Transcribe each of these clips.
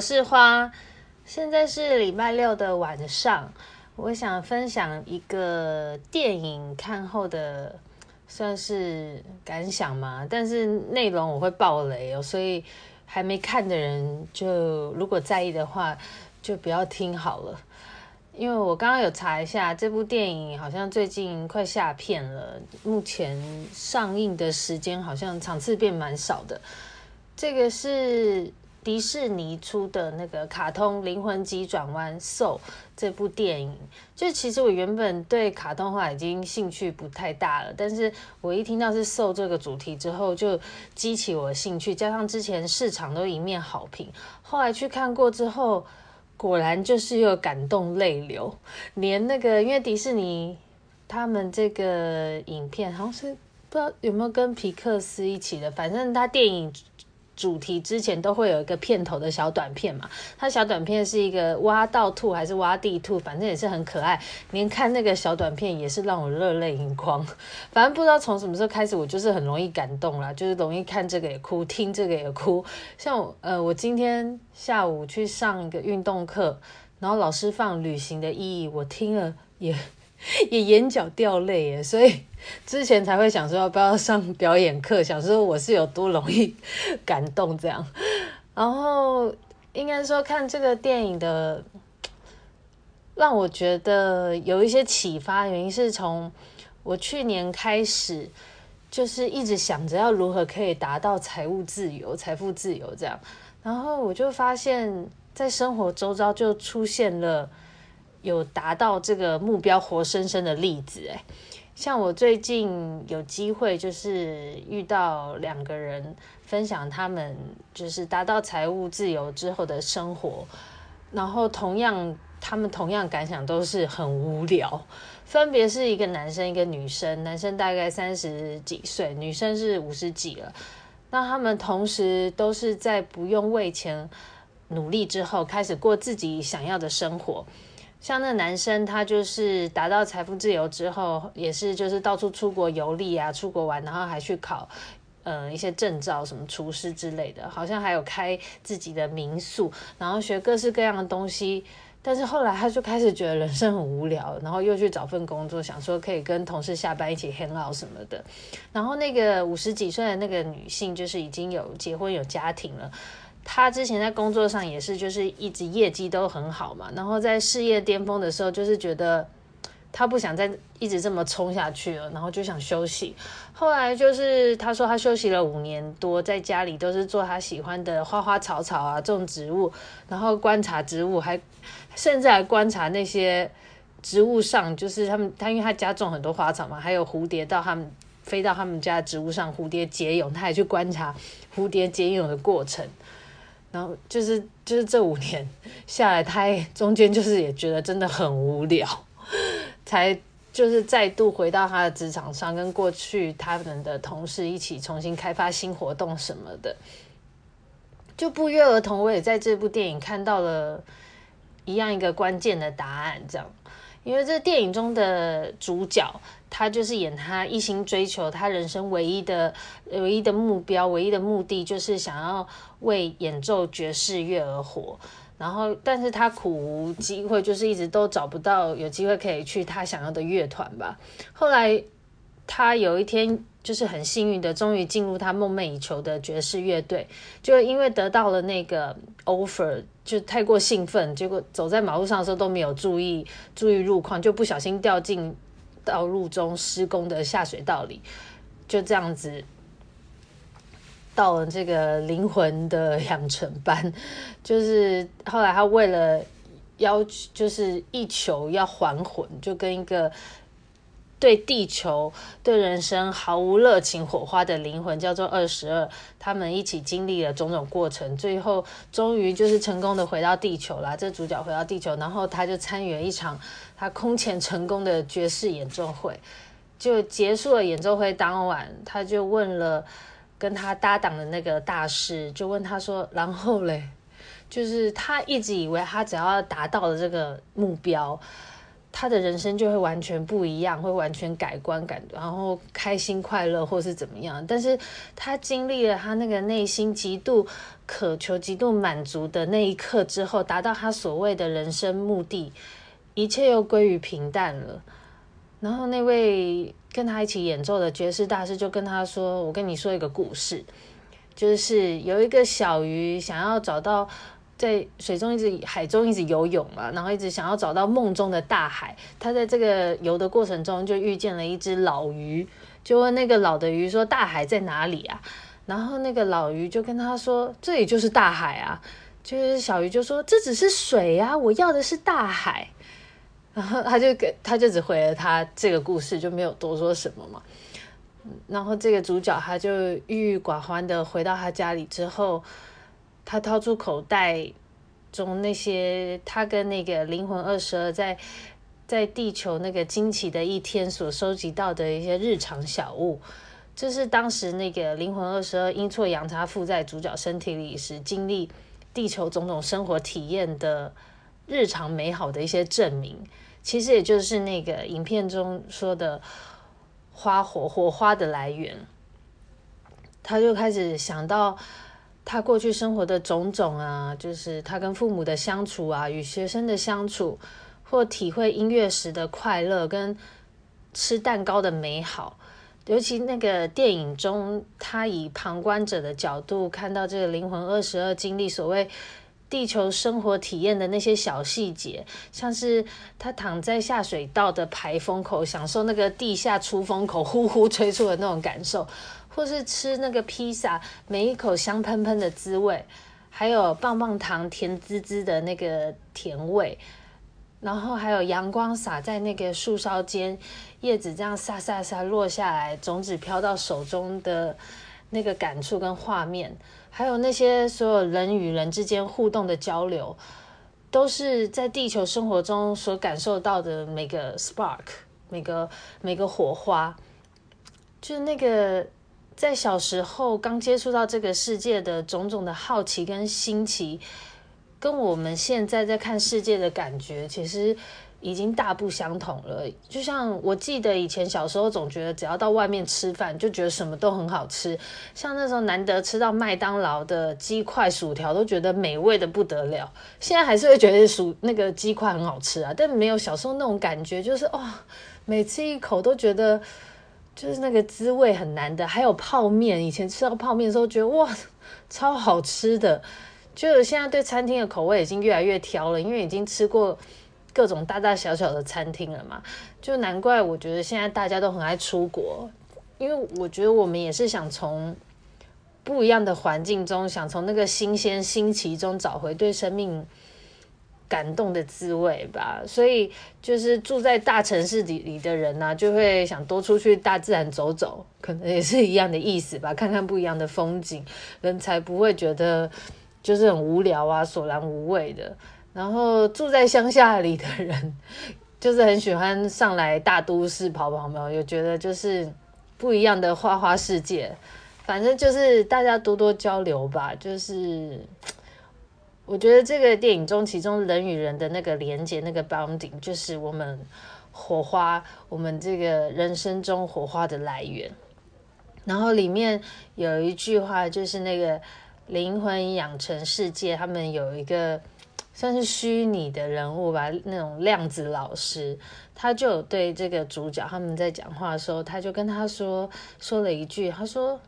我是花，现在是礼拜六的晚上，我想分享一个电影看后的算是感想嘛，但是内容我会爆雷哦，所以还没看的人就如果在意的话，就不要听好了。因为我刚刚有查一下，这部电影好像最近快下片了，目前上映的时间好像场次变蛮少的。这个是迪士尼出的那个卡通《灵魂急转弯》so 这部电影。就其实我原本对卡通话已经兴趣不太大了，但是我一听到是 so 这个主题之后，就激起我的兴趣。加上之前市场都一面好评，后来去看过之后。果然就是又感动泪流，连那个因为迪士尼他们这个影片好像是不知道有没有跟皮克斯一起的，反正他电影主题之前都会有一个片头的小短片嘛。它小短片是一个挖到兔还是挖地兔，反正也是很可爱。连看那个小短片也是让我热泪盈眶。反正不知道从什么时候开始，我就是很容易感动啦，就是容易看这个也哭，听这个也哭。像呃，我今天。下午去上一个运动课，然后老师放《旅行的意义》，我听了也 也眼角掉泪耶，所以之前才会想说要不要上表演课，想说我是有多容易 感动这样。然后应该说看这个电影的，让我觉得有一些启发，原因是从我去年开始，就是一直想着要如何可以达到财务自由、财富自由这样。然后我就发现，在生活周遭就出现了有达到这个目标活生生的例子，哎，像我最近有机会就是遇到两个人分享他们就是达到财务自由之后的生活，然后同样他们同样感想都是很无聊，分别是一个男生一个女生，男生大概三十几岁，女生是五十几了。那他们同时都是在不用为钱努力之后，开始过自己想要的生活。像那男生，他就是达到财富自由之后，也是就是到处出国游历啊，出国玩，然后还去考呃一些证照，什么厨师之类的，好像还有开自己的民宿，然后学各式各样的东西。但是后来他就开始觉得人生很无聊，然后又去找份工作，想说可以跟同事下班一起 hang out 什么的。然后那个五十几岁的那个女性，就是已经有结婚有家庭了。他之前在工作上也是，就是一直业绩都很好嘛。然后在事业巅峰的时候，就是觉得。他不想再一直这么冲下去了，然后就想休息。后来就是他说他休息了五年多，在家里都是做他喜欢的花花草草啊，种植物，然后观察植物，还甚至还观察那些植物上，就是他们他因为他家种很多花草嘛，还有蝴蝶到他们飞到他们家植物上，蝴蝶结蛹，他还去观察蝴蝶结蛹的过程。然后就是就是这五年下来，他中间就是也觉得真的很无聊。才就是再度回到他的职场上，跟过去他们的同事一起重新开发新活动什么的，就不约而同，我也在这部电影看到了一样一个关键的答案。这样，因为这电影中的主角，他就是演他一心追求他人生唯一的唯一的目标、唯一的目的，就是想要为演奏爵士乐而活。然后，但是他苦无机会，就是一直都找不到有机会可以去他想要的乐团吧。后来，他有一天就是很幸运的，终于进入他梦寐以求的爵士乐队。就因为得到了那个 offer，就太过兴奋，结果走在马路上的时候都没有注意注意路况，就不小心掉进道路中施工的下水道里，就这样子。到了这个灵魂的养成班，就是后来他为了要求就是一求要还魂，就跟一个对地球、对人生毫无热情火花的灵魂叫做二十二，他们一起经历了种种过程，最后终于就是成功的回到地球啦。这主角回到地球，然后他就参与了一场他空前成功的爵士演奏会，就结束了演奏会当晚，他就问了。跟他搭档的那个大师就问他说：“然后嘞，就是他一直以为他只要达到了这个目标，他的人生就会完全不一样，会完全改观感，然后开心快乐或是怎么样。但是他经历了他那个内心极度渴求、极度满足的那一刻之后，达到他所谓的人生目的，一切又归于平淡了。然后那位跟他一起演奏的爵士大师就跟他说：“我跟你说一个故事，就是有一个小鱼想要找到。”在水中一直海中一直游泳嘛，然后一直想要找到梦中的大海。他在这个游的过程中就遇见了一只老鱼，就问那个老的鱼说：“大海在哪里啊？”然后那个老鱼就跟他说：“这里就是大海啊。”就是小鱼就说：“这只是水啊，我要的是大海。”然后他就给他就只回了他这个故事，就没有多说什么嘛。然后这个主角他就郁郁寡欢的回到他家里之后。他掏出口袋中那些他跟那个灵魂二十二在在地球那个惊奇的一天所收集到的一些日常小物，这是当时那个灵魂二十二阴错阳差附在主角身体里时经历地球种种生活体验的日常美好的一些证明。其实也就是那个影片中说的花火火花的来源。他就开始想到。他过去生活的种种啊，就是他跟父母的相处啊，与学生的相处，或体会音乐时的快乐，跟吃蛋糕的美好。尤其那个电影中，他以旁观者的角度看到这个灵魂二十二经历所谓地球生活体验的那些小细节，像是他躺在下水道的排风口，享受那个地下出风口呼呼吹出的那种感受。或是吃那个披萨，每一口香喷喷的滋味，还有棒棒糖甜滋滋的那个甜味，然后还有阳光洒在那个树梢间，叶子这样沙沙沙落下来，种子飘到手中的那个感触跟画面，还有那些所有人与人之间互动的交流，都是在地球生活中所感受到的每个 spark，每个每个火花，就是那个。在小时候刚接触到这个世界的种种的好奇跟新奇，跟我们现在在看世界的感觉，其实已经大不相同了。就像我记得以前小时候，总觉得只要到外面吃饭，就觉得什么都很好吃。像那时候难得吃到麦当劳的鸡块、薯条，都觉得美味的不得了。现在还是会觉得薯那个鸡块很好吃啊，但没有小时候那种感觉，就是哇、每吃一口都觉得。就是那个滋味很难的，还有泡面，以前吃到泡面的时候觉得哇，超好吃的。就现在对餐厅的口味已经越来越挑了，因为已经吃过各种大大小小的餐厅了嘛。就难怪我觉得现在大家都很爱出国，因为我觉得我们也是想从不一样的环境中，想从那个新鲜新奇中找回对生命。感动的滋味吧，所以就是住在大城市里里的人呢、就会想多出去大自然走走，可能也是一样的意思吧，看看不一样的风景，人才不会觉得就是很无聊啊，索然无味的。然后住在乡下里的人，就是很喜欢上来大都市跑跑，没有，又觉得就是不一样的花花世界。反正就是大家多多交流吧，就是。我觉得这个电影中，其中人与人的那个连接，那个 bonding，就是我们火花，我们这个人生中火花的来源。然后里面有一句话，就是那个灵魂养成世界，他们有一个算是虚拟的人物吧，那种量子老师，他就有对这个主角他们在讲话的时候，他就跟他说说了一句，他说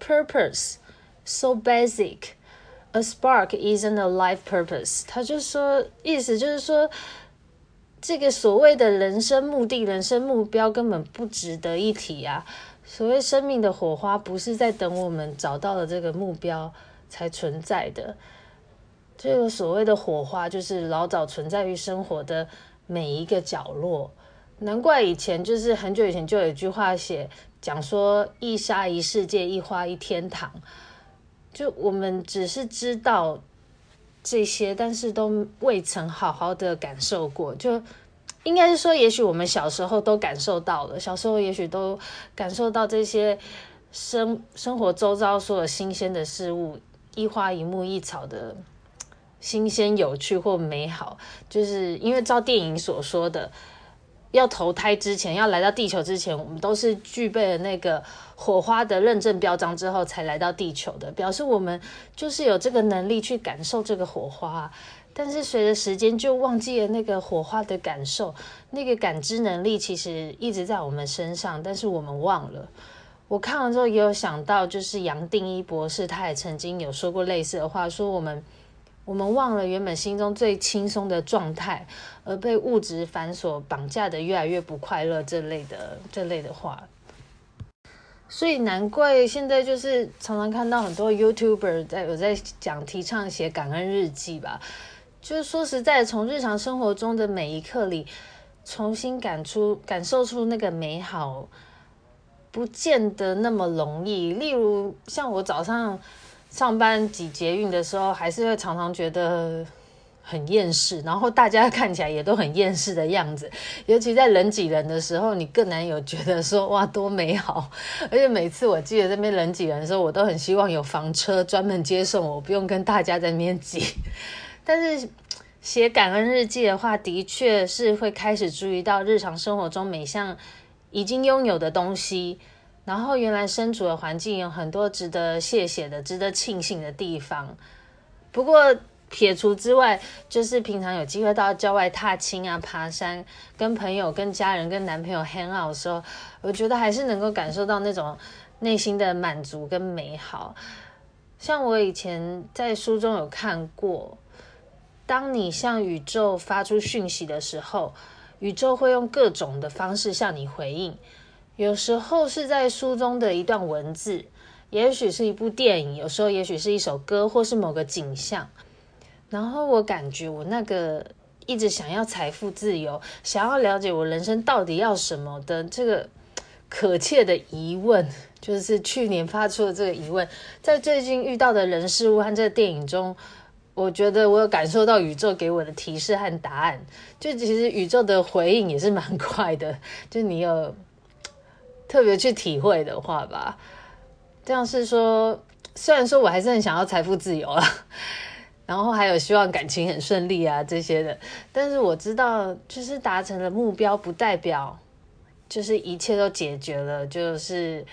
：“Purpose so basic。” A spark isn't a life purpose。他就说，意思就是说，这个所谓的人生目的、人生目标根本不值得一提啊。所谓生命的火花，不是在等我们找到了这个目标才存在的。这个所谓的火花，就是老早存在于生活的每一个角落。难怪以前就是很久以前就有一句话写，讲说一沙一世界，一花一天堂。就我们只是知道这些，但是都未曾好好的感受过。就应该是说，也许我们小时候都感受到了，小时候也许都感受到这些生生活周遭所有新鲜的事物，一花一木一草的新鲜、有趣或美好。就是因为照电影所说的，要投胎之前，要来到地球之前，我们都是具备了那个火花的认证标章之后才来到地球的，表示我们就是有这个能力去感受这个火花。但是随着时间，就忘记了那个火花的感受，那个感知能力其实一直在我们身上，但是我们忘了。我看完之后也有想到，就是杨定一博士，他也曾经有说过类似的话，说我们我们忘了原本心中最轻松的状态，而被物质繁琐绑架的越来越不快乐，这类的这类的话。所以难怪现在就是常常看到很多 YouTuber 在有在讲提倡写感恩日记吧。就是说实在，从日常生活中的每一刻里，重新感出、感受出那个美好，不见得那么容易。例如，像我早上上班挤捷运的时候，还是会常常觉得很厌世，然后大家看起来也都很厌世的样子。尤其在人挤人的时候，你更难有觉得说哇多美好。而且每次我记得这边人挤人的时候，我都很希望有房车专门接送我，不用跟大家在那边挤。但是写感恩日记的话，的确是会开始注意到日常生活中每项已经拥有的东西，然后原来身处的环境有很多值得谢谢的、值得庆幸的地方。不过撇除之外，就是平常有机会到郊外踏青啊、爬山，跟朋友、跟家人、跟男朋友 hang out 的时候，我觉得还是能够感受到那种内心的满足跟美好。像我以前在书中有看过。当你向宇宙发出讯息的时候，宇宙会用各种的方式向你回应。有时候是在书中的一段文字，也许是一部电影，有时候也许是一首歌，或是某个景象。然后我感觉我那个一直想要财富自由，想要了解我人生到底要什么的这个可切的疑问，就是去年发出的这个疑问，在最近遇到的人事物和这个电影中。我觉得我有感受到宇宙给我的提示和答案，就其实宇宙的回应也是蛮快的，就你有特别去体会的话吧。这样是说，虽然说我还是很想要财富自由啊，然后还有希望感情很顺利啊这些的，但是我知道，就是达成了目标，不代表就是一切都解决了，就是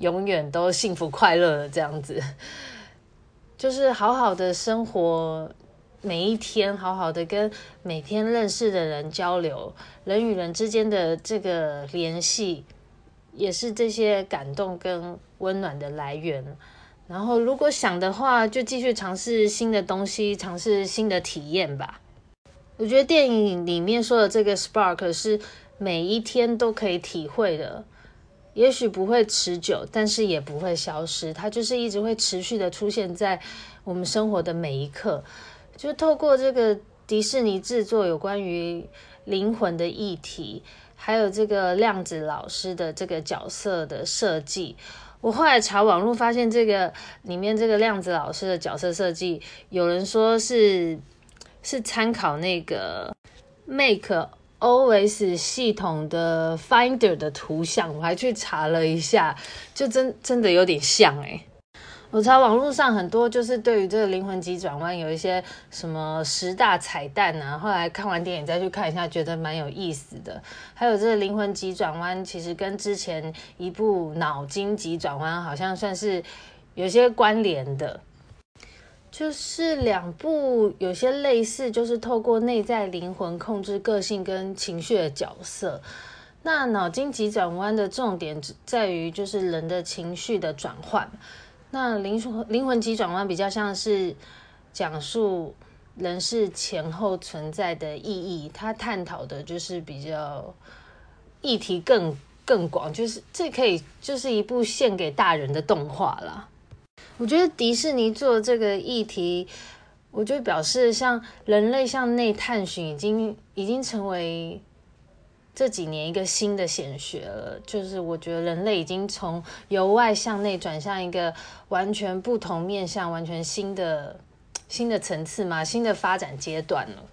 永远都幸福快乐的这样子。就是好好的生活，每一天好好的跟每天认识的人交流，人与人之间的这个联系，也是这些感动跟温暖的来源。然后如果想的话，就继续尝试新的东西，尝试新的体验吧。我觉得电影里面说的这个 spark 是每一天都可以体会的。也许不会持久，但是也不会消失。它就是一直会持续的出现在我们生活的每一刻。就透过这个迪士尼制作有关于灵魂的议题，还有这个量子老师的这个角色的设计，我后来查网络发现，这个里面这个量子老师的角色设计，有人说是是参考那个 Make。OS 系统的 Finder 的图像，我还去查了一下，就真真的有点像诶。我查网络上很多，就是对于这个灵魂急转弯有一些什么十大彩蛋啊。后来看完电影再去看一下，觉得蛮有意思的。还有这个灵魂急转弯，其实跟之前一部脑筋急转弯好像算是有些关联的。就是两部有些类似，就是透过内在灵魂控制个性跟情绪的角色。那脑筋急转弯的重点在于就是人的情绪的转换。那灵魂灵魂急转弯比较像是讲述人世前后存在的意义，它探讨的就是比较议题更更广，就是这可以就是一部献给大人的动画啦。我觉得迪士尼做这个议题，我就表示像人类向内探寻，已经已经成为这几年一个新的显学了。就是我觉得人类已经从由外向内转向一个完全不同面向、完全新的新的层次嘛，新的发展阶段了。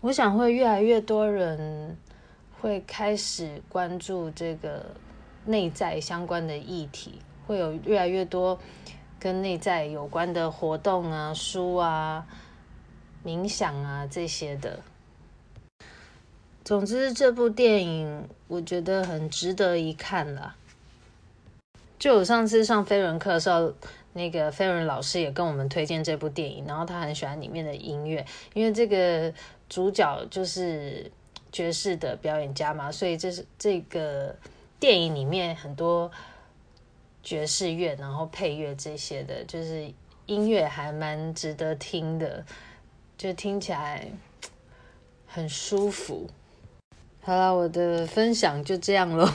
我想会越来越多人会开始关注这个内在相关的议题，会有越来越多。跟内在有关的活动啊、书啊、冥想啊这些的，总之，这部电影我觉得很值得一看啦。就我上次上飞轮课的时候，那个飞轮老师也跟我们推荐这部电影，然后他很喜欢里面的音乐，因为这个主角就是爵士的表演家嘛，所以这是这个电影里面很多爵士乐，然后配乐这些的，就是音乐还蛮值得听的，就听起来很舒服。好了我的分享就这样咯。